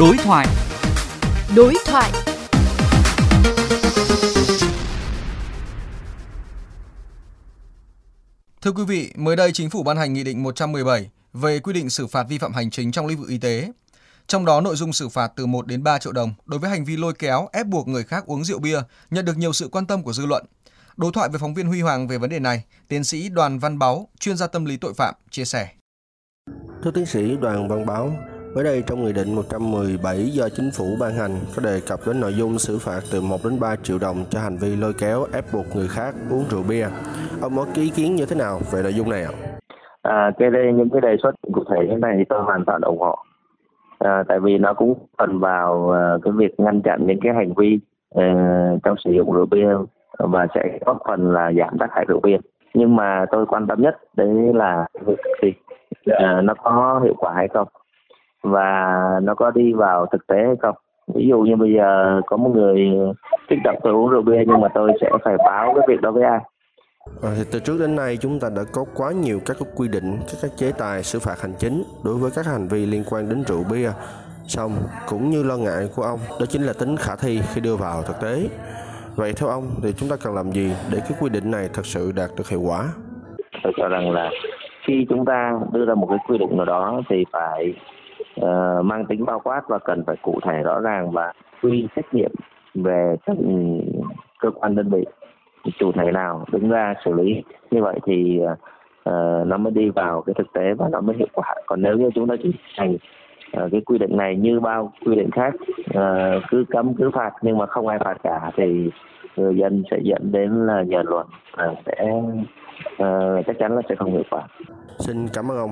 Đối thoại. Đối thoại. Thưa quý vị, mới đây chính phủ ban hành Nghị định 117 về quy định xử phạt vi phạm hành chính trong lĩnh vực y tế. Trong đó nội dung xử phạt từ 1 đến 3 triệu đồng đối với hành vi lôi kéo, ép buộc người khác uống rượu bia nhận được nhiều sự quan tâm của dư luận. Đối thoại với phóng viên Huy Hoàng về vấn đề này, tiến sĩ Đoàn Văn Báu, chuyên gia tâm lý tội phạm, chia sẻ. Thưa tiến sĩ Đoàn Văn Báu, Mới đây trong Nghị định 117 do Chính phủ ban hành có đề cập đến nội dung xử phạt từ 1 đến 3 triệu đồng cho hành vi lôi kéo ép buộc người khác uống rượu bia. Ông có ý kiến như thế nào về nội dung này ạ? À, cái đây những cái đề xuất cụ thể như này tôi hoàn toàn ủng hộ. À, tại vì nó cũng phần vào uh, cái việc ngăn chặn những cái hành vi uh, trong sử dụng rượu bia và sẽ góp phần là giảm tác hại rượu bia. Nhưng mà tôi quan tâm nhất đấy là việc gì uh, nó có hiệu quả hay không và nó có đi vào thực tế hay không ví dụ như bây giờ có một người kích động tôi uống rượu bia nhưng mà tôi sẽ phải báo cái việc đó với ai À, thì từ trước đến nay chúng ta đã có quá nhiều các quy định, các, các chế tài xử phạt hành chính đối với các hành vi liên quan đến rượu bia. Xong cũng như lo ngại của ông, đó chính là tính khả thi khi đưa vào thực tế. Vậy theo ông thì chúng ta cần làm gì để cái quy định này thật sự đạt được hiệu quả? Tôi cho rằng là khi chúng ta đưa ra một cái quy định nào đó thì phải uh, mang tính bao quát và cần phải cụ thể rõ ràng và quy trách nhiệm về các ừ, cơ quan đơn vị chủ thể nào đứng ra xử lý. Như vậy thì uh, nó mới đi vào cái thực tế và nó mới hiệu quả. Còn nếu như chúng ta chỉ thành uh, cái quy định này như bao quy định khác uh, cứ cấm cứ phạt nhưng mà không ai phạt cả thì người dân sẽ dẫn đến là nhờn luật uh, sẽ uh, chắc chắn là sẽ không hiệu quả. Xin cảm ơn ông.